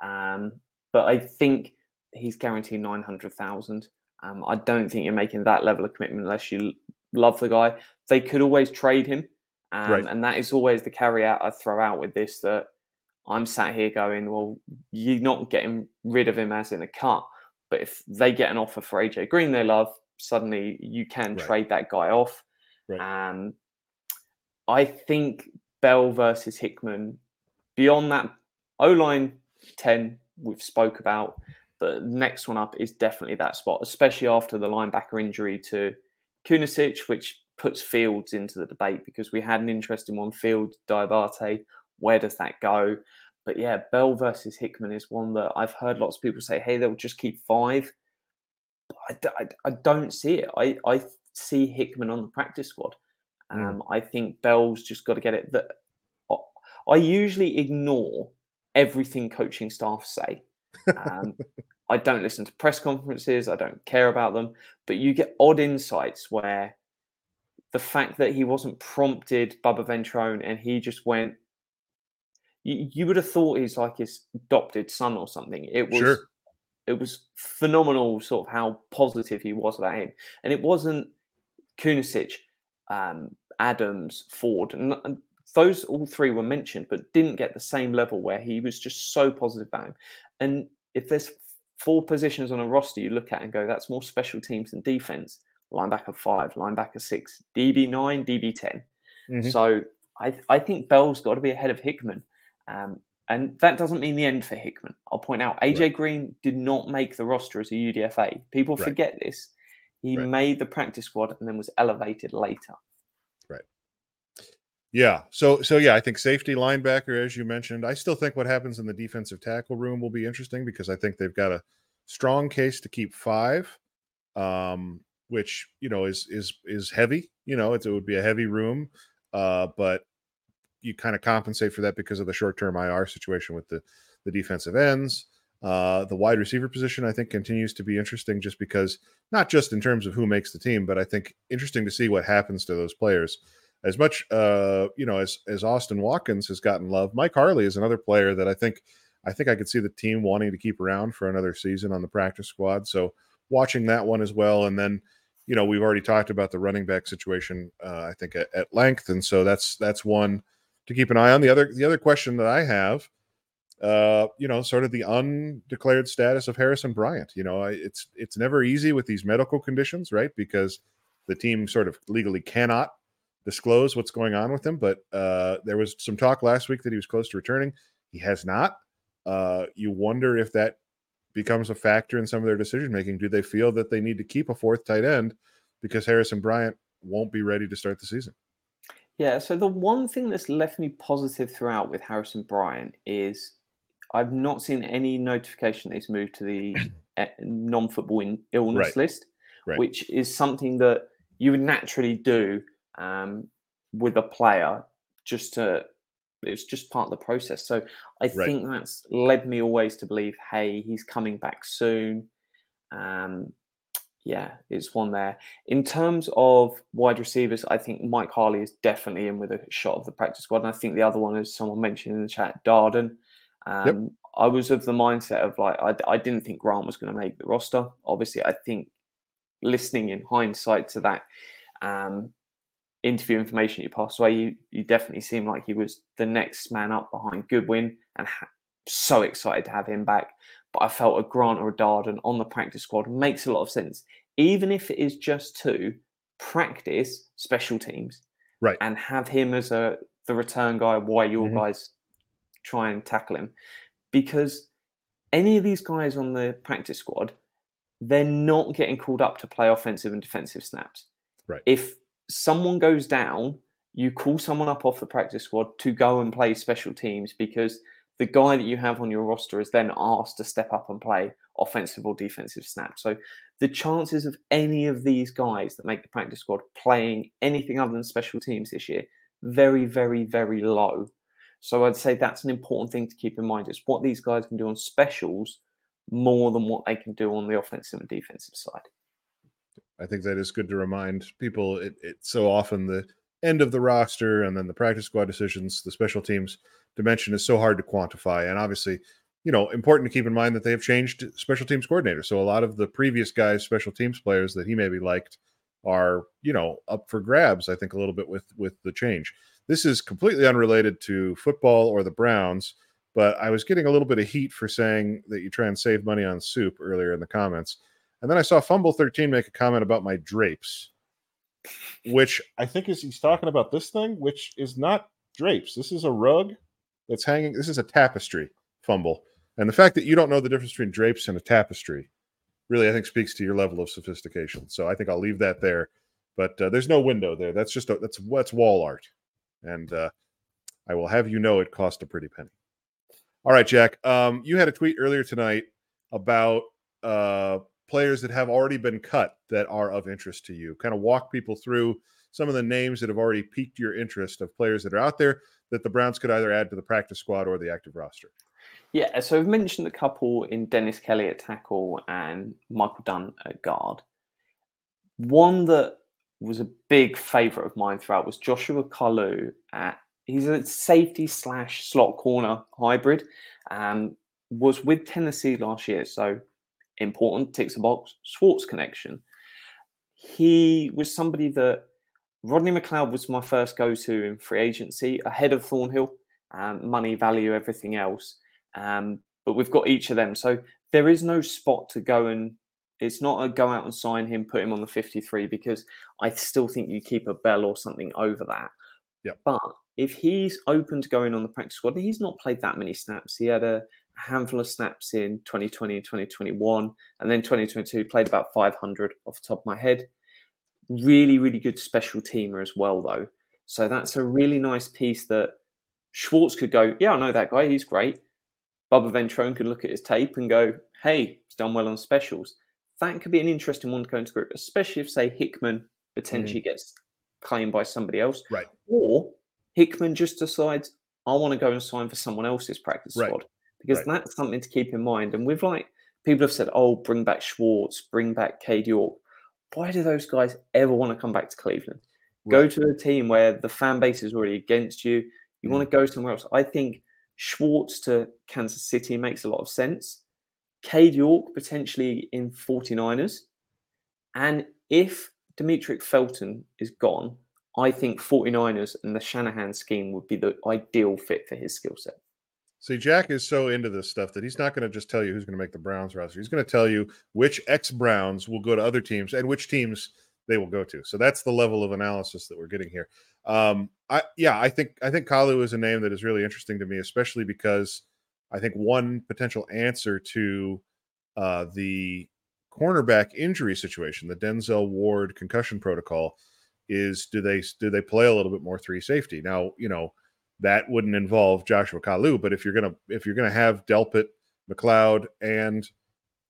Um, but I think he's guaranteed nine hundred thousand. Um, I don't think you're making that level of commitment unless you love the guy. They could always trade him, um, right. and that is always the caveat I throw out with this. That I'm sat here going, well, you're not getting rid of him as in a cut, but if they get an offer for AJ Green they love, suddenly you can right. trade that guy off. Right. Um, I think Bell versus Hickman. Beyond that, O line ten we've spoke about. The next one up is definitely that spot, especially after the linebacker injury to Kunaszyk, which puts Fields into the debate because we had an interesting one. Field Diabate, where does that go? But yeah, Bell versus Hickman is one that I've heard lots of people say, hey, they'll just keep five. I, I, I don't see it. I, I see Hickman on the practice squad. Hmm. Um, mm. I think Bell's just got to get it. That I usually ignore everything coaching staff say. Um, <laughs> I don't listen to press conferences. I don't care about them. But you get odd insights where the fact that he wasn't prompted Bubba Ventrone and he just went, you, you would have thought he's like his adopted son or something. It was. Sure. It was phenomenal, sort of how positive he was about him, and it wasn't Kunaszyk, um, Adams, Ford, and, and those all three were mentioned, but didn't get the same level where he was just so positive about him. And if there's four positions on a roster you look at and go, that's more special teams than defense. Linebacker five, linebacker six, DB nine, DB 10 mm-hmm. So I, I think Bell's got to be ahead of Hickman. Um, and that doesn't mean the end for Hickman. I'll point out AJ right. Green did not make the roster as a UDFA. People right. forget this. He right. made the practice squad and then was elevated later. Right. Yeah. So so yeah, I think safety linebacker, as you mentioned. I still think what happens in the defensive tackle room will be interesting because I think they've got a strong case to keep five, um, which you know is is is heavy. You know, it would be a heavy room, uh, but you kind of compensate for that because of the short term IR situation with the the defensive ends. Uh, the wide receiver position, I think, continues to be interesting just because not just in terms of who makes the team, but I think interesting to see what happens to those players as much uh, you know as as Austin Watkins has gotten love, Mike Harley is another player that I think I think I could see the team wanting to keep around for another season on the practice squad. So watching that one as well, and then you know we've already talked about the running back situation uh, I think at, at length, and so that's that's one to keep an eye on. The other the other question that I have uh, you know, sort of the undeclared status of Harrison Bryant. You know, it's it's never easy with these medical conditions, right? Because the team sort of legally cannot disclose what's going on with him. But uh, there was some talk last week that he was close to returning. He has not. Uh, you wonder if that becomes a factor in some of their decision making. Do they feel that they need to keep a fourth tight end because Harrison Bryant won't be ready to start the season? Yeah. So the one thing that's left me positive throughout with Harrison Bryant is I've not seen any notification that he's moved to the <coughs> eh, non-football illness right. list, right. which is something that you would naturally do um, with a player just to it's just part of the process. So I right. think that's led me always to believe, hey, he's coming back soon. Um, yeah, it's one there. In terms of wide receivers, I think Mike Harley is definitely in with a shot of the practice squad. And I think the other one, as someone mentioned in the chat, Darden. Um, yep. I was of the mindset of like, I, I didn't think Grant was going to make the roster. Obviously, I think listening in hindsight to that, um, interview information you passed away, you, you definitely seemed like he was the next man up behind Goodwin and ha- so excited to have him back. But I felt a Grant or a Darden on the practice squad makes a lot of sense. Even if it is just to practice special teams, right, and have him as a the return guy while your Mhm. guys try and tackle him, because any of these guys on the practice squad, they're not getting called up to play offensive and defensive snaps. Right. If someone goes down, you call someone up off the practice squad to go and play special teams because the guy that you have on your roster is then asked to step up and play offensive or defensive snaps. So the chances of any of these guys that make the practice squad playing anything other than special teams this year, very, very, very low. So I'd say that's an important thing to keep in mind. It's what these guys can do on specials more than what they can do on the offensive and defensive side. I think that is good to remind people. It, it's so often the end of the roster and then the practice squad decisions, the special teams dimension is so hard to quantify. And obviously, you know, important to keep in mind that they have changed special teams coordinator. So a lot of the previous guys, special teams players that he maybe liked are, you know, up for grabs, I think a little bit with with the change. This is completely unrelated to football or the Browns, but I was getting a little bit of heat for saying that you try and save money on soup earlier in the comments. And then I saw Fumble 13 make a comment about my drapes, which I think is he's talking about this thing, which is not drapes. This is a rug that's hanging. This is a tapestry, Fumble. And the fact that you don't know the difference between drapes and a tapestry really, I think, speaks to your level of sophistication. So I think I'll leave that there. But uh, there's no window there. That's just a, that's that's wall art, and uh, I will have you know it cost a pretty penny. All right, Jack. Um, you had a tweet earlier tonight about uh, players that have already been cut that are of interest to you. Kind of walk people through some of the names that have already piqued your interest of players that are out there that the Browns could either add to the practice squad or the active roster. Yeah, so I've mentioned a couple in Dennis Kelly at tackle and Michael Dunn at guard. One that was a big favourite of mine throughout was Joshua Kalu at he's a safety slash slot corner hybrid. Um, was with Tennessee last year, so important ticks a box. Schwartz connection. He was somebody that Rodney McLeod was my first go to in free agency ahead of Thornhill, um, money, value, everything else. Um, but we've got each of them. So there is no spot to go and it's not a go out and sign him, put him on the 53 because I still think you keep a bell or something over that. Yeah. But if he's open to going on the practice squad, he's not played that many snaps. He had a handful of snaps in 2020 and 2021, and then 2022 played about 500 off the top of my head. Really, really good special teamer as well, though. So that's a really nice piece that Schwartz could go, yeah, I know that guy. He's great. Bubba Ventrone could look at his tape and go, hey, he's done well on specials. That could be an interesting one to go into group, especially if, say, Hickman potentially mm. gets claimed by somebody else. Right. Or Hickman just decides, I want to go and sign for someone else's practice right. squad. Because right. that's something to keep in mind. And with like, people have said, oh, bring back Schwartz, bring back Cade York. Why do those guys ever want to come back to Cleveland? Right. Go to a team where the fan base is already against you. You mm. want to go somewhere else. I think Schwartz to Kansas City makes a lot of sense. Cade York potentially in 49ers. And if Demetric Felton is gone, I think 49ers and the Shanahan scheme would be the ideal fit for his skill set. See, Jack is so into this stuff that he's not going to just tell you who's going to make the Browns roster. He's going to tell you which ex Browns will go to other teams and which teams they will go to. So that's the level of analysis that we're getting here. Um, I yeah, I think I think Kalu is a name that is really interesting to me, especially because I think one potential answer to uh, the cornerback injury situation, the Denzel Ward concussion protocol, is do they do they play a little bit more three safety? Now, you know, that wouldn't involve Joshua Kalu, but if you're gonna if you're gonna have Delpit, McLeod, and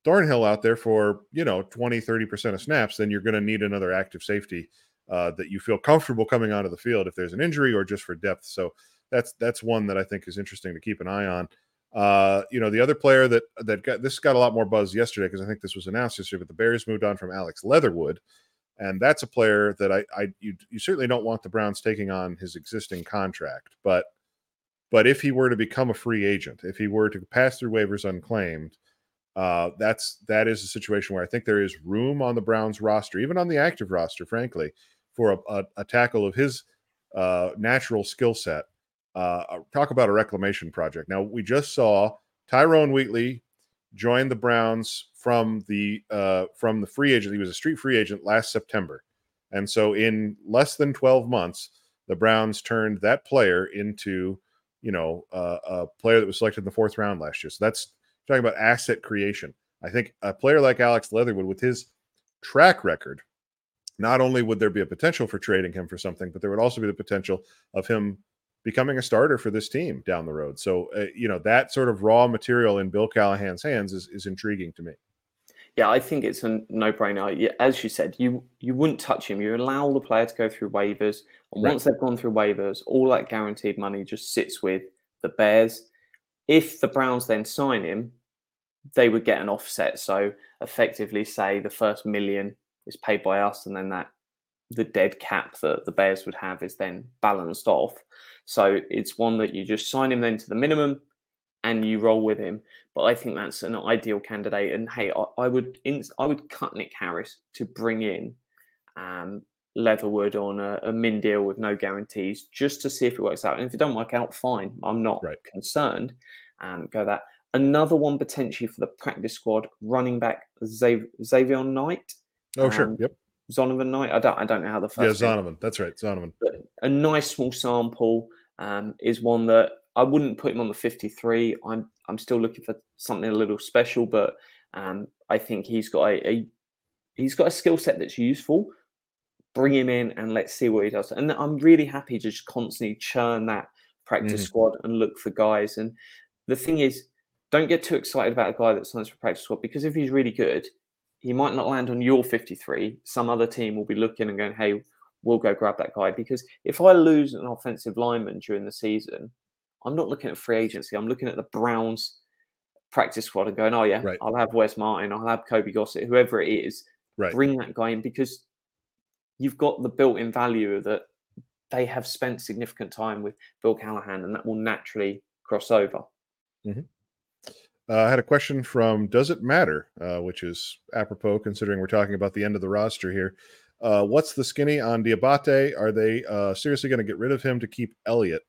Thornhill out there for you know 20 30% of snaps then you're to need another active safety uh, that you feel comfortable coming onto the field if there's an injury or just for depth so that's that's one that i think is interesting to keep an eye on uh, you know the other player that that got this got a lot more buzz yesterday because i think this was announced yesterday but the bears moved on from alex leatherwood and that's a player that i i you, you certainly don't want the browns taking on his existing contract but but if he were to become a free agent if he were to pass through waivers unclaimed uh, that's that is a situation where I think there is room on the Browns roster, even on the active roster, frankly, for a, a, a tackle of his uh, natural skill set. Uh, talk about a reclamation project. Now we just saw Tyrone Wheatley join the Browns from the uh, from the free agent. He was a street free agent last September, and so in less than twelve months, the Browns turned that player into, you know, uh, a player that was selected in the fourth round last year. So that's talking about asset creation. I think a player like Alex Leatherwood, with his track record, not only would there be a potential for trading him for something, but there would also be the potential of him becoming a starter for this team down the road. So, uh, you know, that sort of raw material in Bill Callahan's hands is, is intriguing to me. Yeah, I think it's a no-brainer. As you said, you you wouldn't touch him. You allow the player to go through waivers, and right. once they've gone through waivers, all that guaranteed money just sits with the Bears. If the Browns then sign him, they would get an offset. So effectively, say the first million is paid by us, and then that the dead cap that the Bears would have is then balanced off. So it's one that you just sign him then to the minimum and you roll with him. But I think that's an ideal candidate. And hey, I, I would I would cut Nick Harris to bring in um, Leatherwood on a, a, min deal with no guarantees, just to see if it works out. And if it don't work out, fine. I'm not right. concerned. Um, go that. Another one potentially for the practice squad, running back Xav- Xavier Knight. Oh, um, sure. Yep. Zonovan Knight. I don't. I don't know how the first. Yeah, Zonovan. That's right, Zonovan. But a nice small sample um, is one that I wouldn't put him on the 53. I'm I'm still looking for something a little special, but um, I think he's got a, a he's got a skill set that's useful. Bring him in and let's see what he does. And I'm really happy to just constantly churn that practice mm. squad and look for guys. And the thing is, don't get too excited about a guy that signs for practice squad because if he's really good, he might not land on your 53. Some other team will be looking and going, hey, we'll go grab that guy. Because if I lose an offensive lineman during the season, I'm not looking at free agency. I'm looking at the Browns practice squad and going, oh, yeah, right. I'll have Wes Martin, I'll have Colby Gossett, whoever it is. Right. Bring that guy in because you've got the built in value that they have spent significant time with Bill Callahan and that will naturally cross over. Mm-hmm. Uh, I had a question from Does It Matter, uh, which is apropos considering we're talking about the end of the roster here. Uh, what's the skinny on Diabate? Are they uh, seriously going to get rid of him to keep Elliott?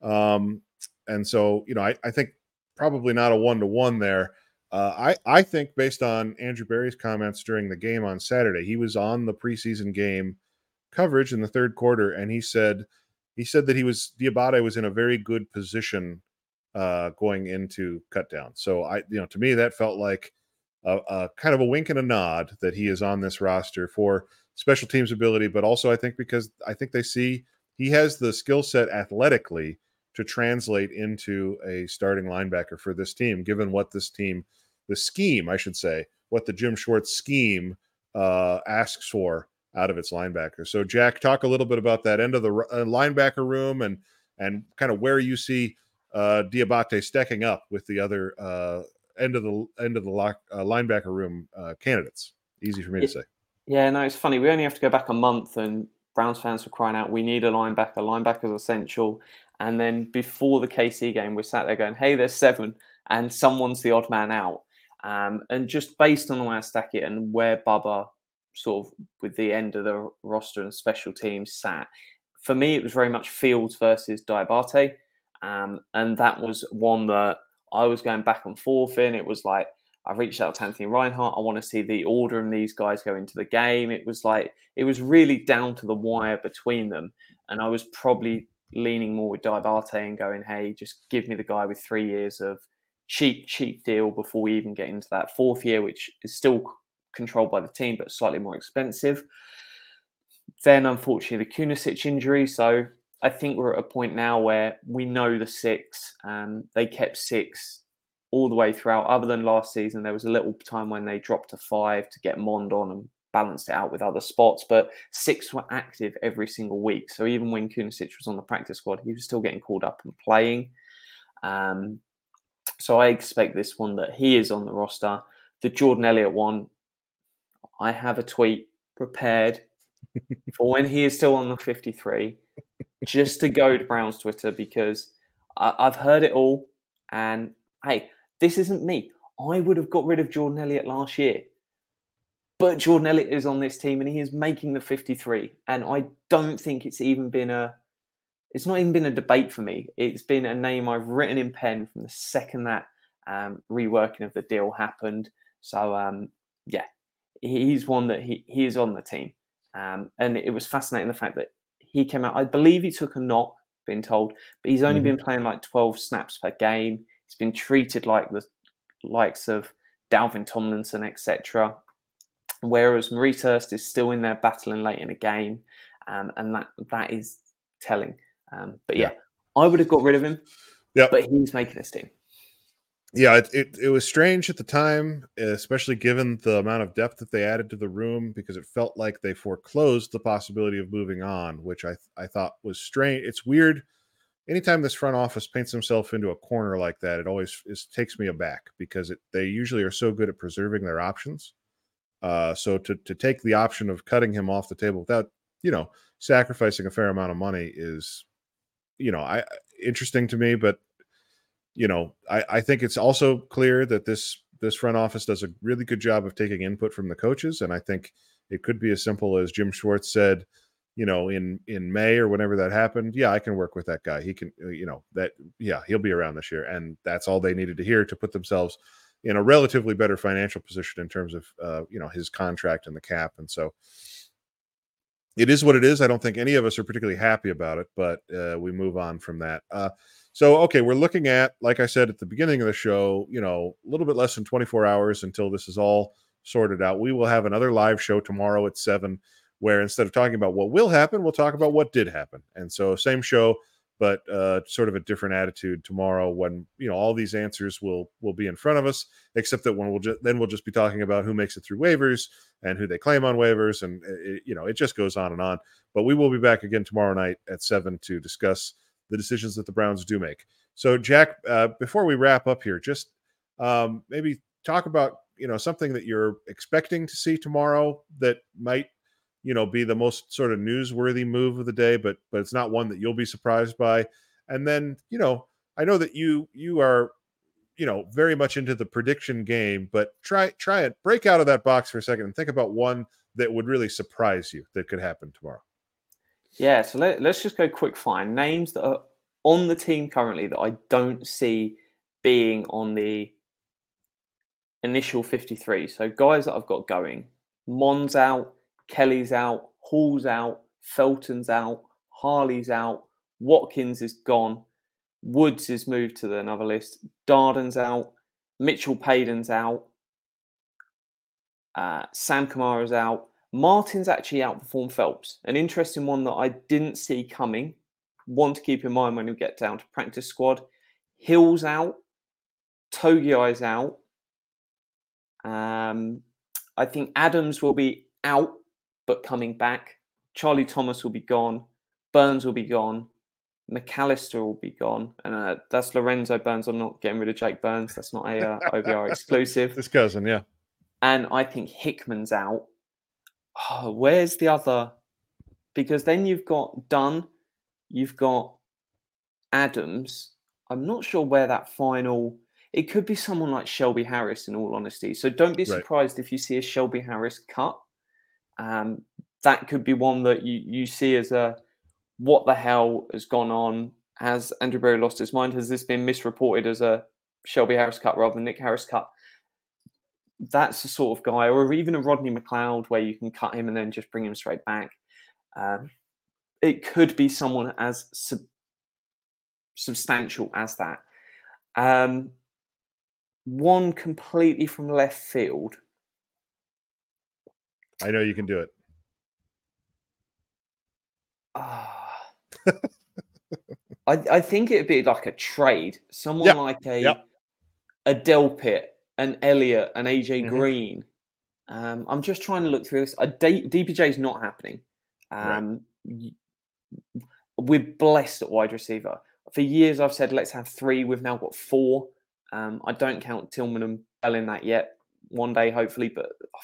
Um, and so, you know, I, I think probably not a one to one there. Uh, I I think based on Andrew Berry's comments during the game on Saturday, he was on the preseason game coverage in the third quarter, and he said he said that he was Diabate was in a very good position uh, going into cut down. So I, you know, to me that felt like a, a, kind of a wink and a nod that he is on this roster for special teams ability, but also I think because I think they see he has the skill set athletically to translate into a starting linebacker for this team, given what this team, the scheme, I should say, what the Jim Schwartz scheme uh, asks for out of its linebacker. So, Jack, talk a little bit about that end of the uh, linebacker room and and kind of where you see uh, Diabate stacking up with the other uh, end of the end of the lock, uh, linebacker room uh, candidates. Easy for me to say. Yeah, no, it's funny. We only have to go back a month, and Browns fans were crying out, "We need a linebacker. Linebacker's essential." And then before the KC game, we sat there going, "Hey, there's seven, and someone's the odd man out." Um, and just based on the way I stack it and where Bubba sort of with the end of the roster and special teams sat, for me it was very much Fields versus Diabate. Um, and that was one that I was going back and forth in. It was like I reached out to Anthony Reinhardt. I want to see the order and these guys go into the game. It was like it was really down to the wire between them, and I was probably leaning more with Diabate and going, "Hey, just give me the guy with three years of cheap, cheap deal before we even get into that fourth year, which is still controlled by the team but slightly more expensive." Then, unfortunately, the Kunaszyk injury. So I think we're at a point now where we know the six. Um, they kept six all the way throughout. Other than last season, there was a little time when they dropped to five to get Mond on and balanced it out with other spots. But six were active every single week. So even when Kunaszyk was on the practice squad, he was still getting called up and playing. Um, so I expect this one that he is on the roster. The Jordan Elliott one, I have a tweet prepared <laughs> for when he is still on the 53 just to go to Brown's Twitter because I, I've heard it all. And hey, this isn't me. I would have got rid of Jordan Elliott last year. But Jordan Elliott is on this team and he is making the 53. And I don't think it's even been a it's not even been a debate for me. It's been a name I've written in pen from the second that um, reworking of the deal happened. So um, yeah, he's one that he, he is on the team. Um, and it was fascinating the fact that he came out. I believe he took a knock, been told, but he's only Mhm. been playing like 12 snaps per game. He's been treated like the likes of Dalvin Tomlinson, etc. Whereas Maurice Hurst is still in there battling late in the game, um, and that that is telling. Um, but yeah, I would have got rid of him. Yeah. but he's making this team. Yeah it, it, it was strange at the time especially given the amount of depth that they added to the room because it felt like they foreclosed the possibility of moving on which i i thought was strange. It's weird anytime this front office paints himself into a corner like that it always is, takes me aback because it, they usually are so good at preserving their options. Uh, so to, to take the option of cutting him off the table without you know sacrificing a fair amount of money is you know i interesting to me but you know, I, I think it's also clear that this this front office does a really good job of taking input from the coaches, and I think it could be as simple as Jim Schwartz said, you know, in in May or whenever that happened. Yeah, I can work with that guy. He can, uh, you know, that yeah, he'll be around this year, and that's all they needed to hear to put themselves in a relatively better financial position in terms of uh, you know his contract and the cap, and so it is what it is. I don't think any of us are particularly happy about it, but uh, we move on from that. Uh, so, okay, we're looking at, like I said at the beginning of the show, you know, a little bit less than 24 hours until this is all sorted out. We will have another live show tomorrow at seven, where instead of talking about what will happen, we'll talk about what did happen. And so, same show, but uh, sort of a different attitude tomorrow when you know all these answers will will be in front of us. Except that when we'll just then we'll just be talking about who makes it through waivers and who they claim on waivers, and it, you know it just goes on and on. But we will be back again tomorrow night at seven to discuss the decisions that the Browns do make. So, Jack, uh, before we wrap up here, just um, maybe talk about you know something that you're expecting to see tomorrow that might you know be the most sort of newsworthy move of the day, but but it's not one that you'll be surprised by. And then you know I know that you you are you know very much into the prediction game, but try try it break out of that box for a second and think about one that would really surprise you that could happen tomorrow. Yeah, so let, us just go quick fire. Names that are on the team currently that I don't see being on the initial 53. So guys that I've got going. Mon's out, Kelly's out, Hall's out, Felton's out, Harley's out, Watkins is gone, Woods is moved to the another list, Darden's out, Mitchell Payden's out, uh, Sam Kamara's out, Martin's actually outperformed Phelps. An interesting one that I didn't see coming. One to keep in mind when you get down to practice squad. Hill's out. Togiai's out. Um, I think Adams will be out, but coming back. Charlie Thomas will be gone. Burns will be gone. McAllister will be gone. And uh, that's Lorenzo Burns. I'm not getting rid of Jake Burns. That's not a uh, OBR exclusive. <laughs> This cousin, yeah. And I think Hickman's out oh, where's the other? Because then you've got Dunn, you've got Adams. I'm not sure where that final. It could be someone like Shelby Harris, in all honesty. So don't be Right. surprised if you see a Shelby Harris cut. Um, that could be one that you you see as a what the hell has gone on? Has Andrew Berry lost his mind? Has this been misreported as a Shelby Harris cut rather than Nick Harris cut? That's the sort of guy, or even a Rodney McLeod, where you can cut him and then just bring him straight back. Um, it could be someone as sub- substantial as that. Um, one completely from left field. I know you can do it. Ah. <laughs> I, I think it'd be like a trade. Someone Yeah, like a yep. a Delpit, an Elliott and AJ Mhm. Green. Um, I'm just trying to look through this. A D, DPJ is not happening. Right. Um, y- We're blessed at wide receiver. For years, I've said let's have three. We've now got four. Um, I don't count Tillman and Bell in that yet. One day, hopefully, but I'm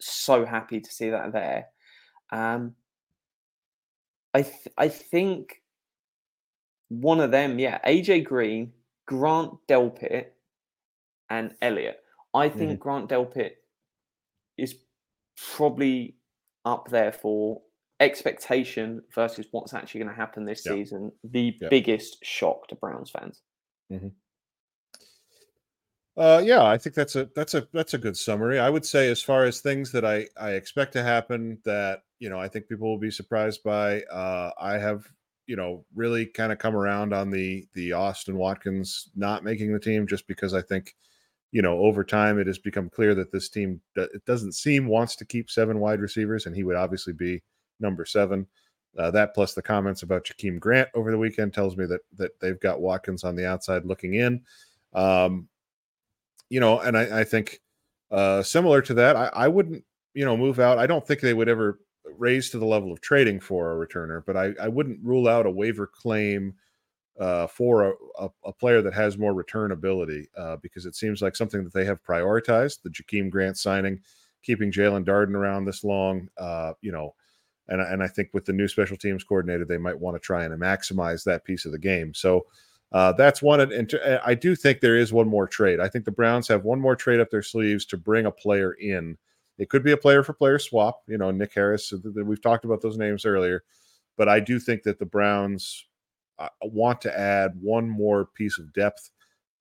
so happy to see that there. Um, I th- I think one of them, yeah, AJ Green, Grant Delpit, and Elliott. I think Grant Delpit is probably up there for expectation versus what's actually going to happen this Yeah. season. The Yeah. biggest shock to Browns fans. Uh, yeah, I think that's a that's a that's a good summary. I would say, as far as things that I I expect to happen, that you know I think people will be surprised by. Uh, I have you know really kind of come around on the the Austin Watkins not making the team just because I think you know over time it has become clear that this team it doesn't seem wants to keep seven wide receivers, and he would obviously be number seven. Uh, that plus the comments about Jakeem Grant over the weekend tells me that that they've got Watkins on the outside looking in. Um, you know, and I, I think uh, similar to that, I, I, wouldn't, you know, move out. I don't think they would ever raise to the level of trading for a returner, but I, I wouldn't rule out a waiver claim uh, for a, a, a, player that has more return ability uh, because it seems like something that they have prioritized. The Jakeem Grant signing, keeping Jaelon Darden around this long, uh, you know, and and I think with the new special teams coordinator, they might want to try and maximize that piece of the game. So uh, that's one. And I do think there is one more trade. I think the Browns have one more trade up their sleeves to bring a player in. It could be a player for player swap. You know, Nick Harris. We've talked about those names earlier, but I do think that the Browns uh, want to add one more piece of depth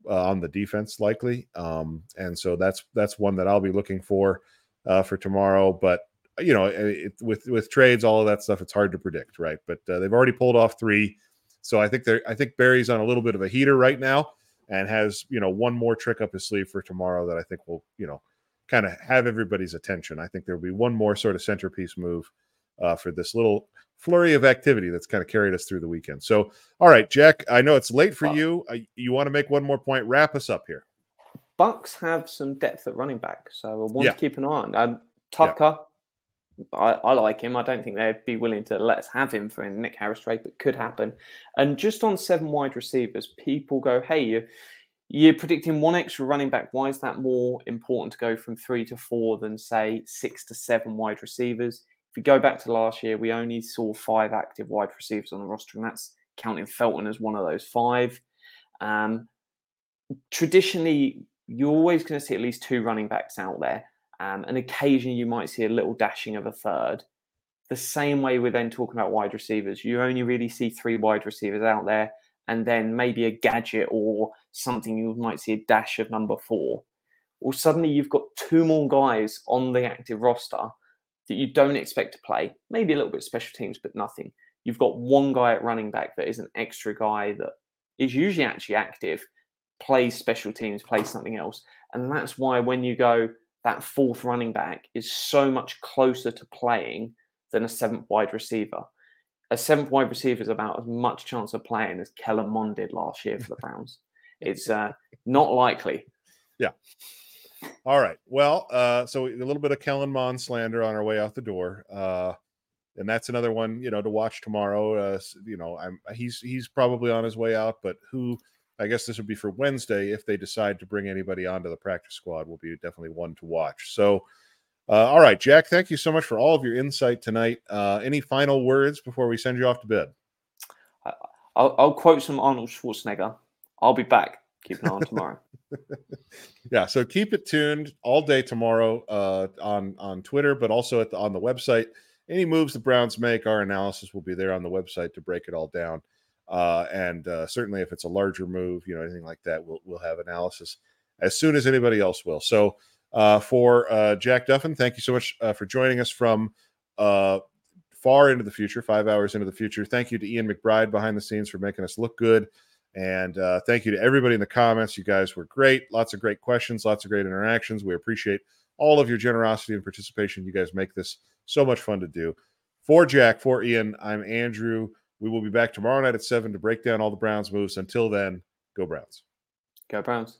uh, on the defense, likely. Um, and so that's that's one that I'll be looking for uh, for tomorrow. But you know, it, with with trades, all of that stuff, it's hard to predict, right? But uh, they've already pulled off three so I think they're I think Berry's on a little bit of a heater right now and has, you know, one more trick up his sleeve for tomorrow that I think will, you know, kind of have everybody's attention. I think there'll be one more sort of centerpiece move uh, for this little flurry of activity that's kind of carried us through the weekend. So, all right, Jack, I know it's late for you. Uh, you want to make one more point? Wrap us up here. Bucs have some depth at running back, so I want yeah. to keep an eye on. Um, Tucker, I, I, like him. I don't think they'd be willing to let us have him for a Nick Harris trade, but could happen. And just on seven wide receivers, people go, hey, you're, you're predicting one extra running back. Why is that more important to go from three to four than, say, six to seven wide receivers? If you go back to last year, we only saw five active wide receivers on the roster, and that's counting Felton as one of those five. Um, traditionally, you're always going to see at least two running backs out there. Um, and occasionally you might see a little dashing of a third. The same way we're then talking about wide receivers. You only really see three wide receivers out there, and then maybe a gadget or something you might see a dash of number four. Or suddenly you've got two more guys on the active roster that you don't expect to play. Maybe a little bit special teams, but nothing. You've got one guy at running back that is an extra guy that is usually actually active, plays special teams, plays something else. And that's why when you go, that fourth running back is so much closer to playing than a seventh wide receiver. A seventh wide receiver is about as much chance of playing as Kellen Mond did last year for the Browns. <laughs> It's uh, not likely. Yeah. All right. Well, uh, so a little bit of Kellen Mond slander on our way out the door. Uh, and that's another one, you know, to watch tomorrow. Uh, you know, I'm he's he's probably on his way out, but who I guess this would be for Wednesday if they decide to bring anybody onto the practice squad. Will be definitely one to watch. So, uh, all right, Jack, thank you so much for all of your insight tonight. Uh, any final words before we send you off to bed? I'll, I'll quote some Arnold Schwarzenegger. I'll be back. Keep an eye on tomorrow. Yeah, so keep it tuned all day tomorrow uh, on on Twitter, but also at the, on the website. Any moves the Browns make, our analysis will be there on the website to break it all down. Uh, and uh, certainly, if it's a larger move, you know, anything like that, we'll we'll have analysis as soon as anybody else will. So, uh, for uh, Jack Duffin, thank you so much uh, for joining us from far into the future, five hours into the future. Thank you to Ian McBride behind the scenes for making us look good. And uh, thank you to everybody in the comments. You guys were great. Lots of great questions, lots of great interactions. We appreciate all of your generosity and participation. You guys make this so much fun to do. For Jack, for Ian, I'm Andrew. We will be back tomorrow night at 7 to break down all the Browns moves. Until then, go Browns. Go Browns.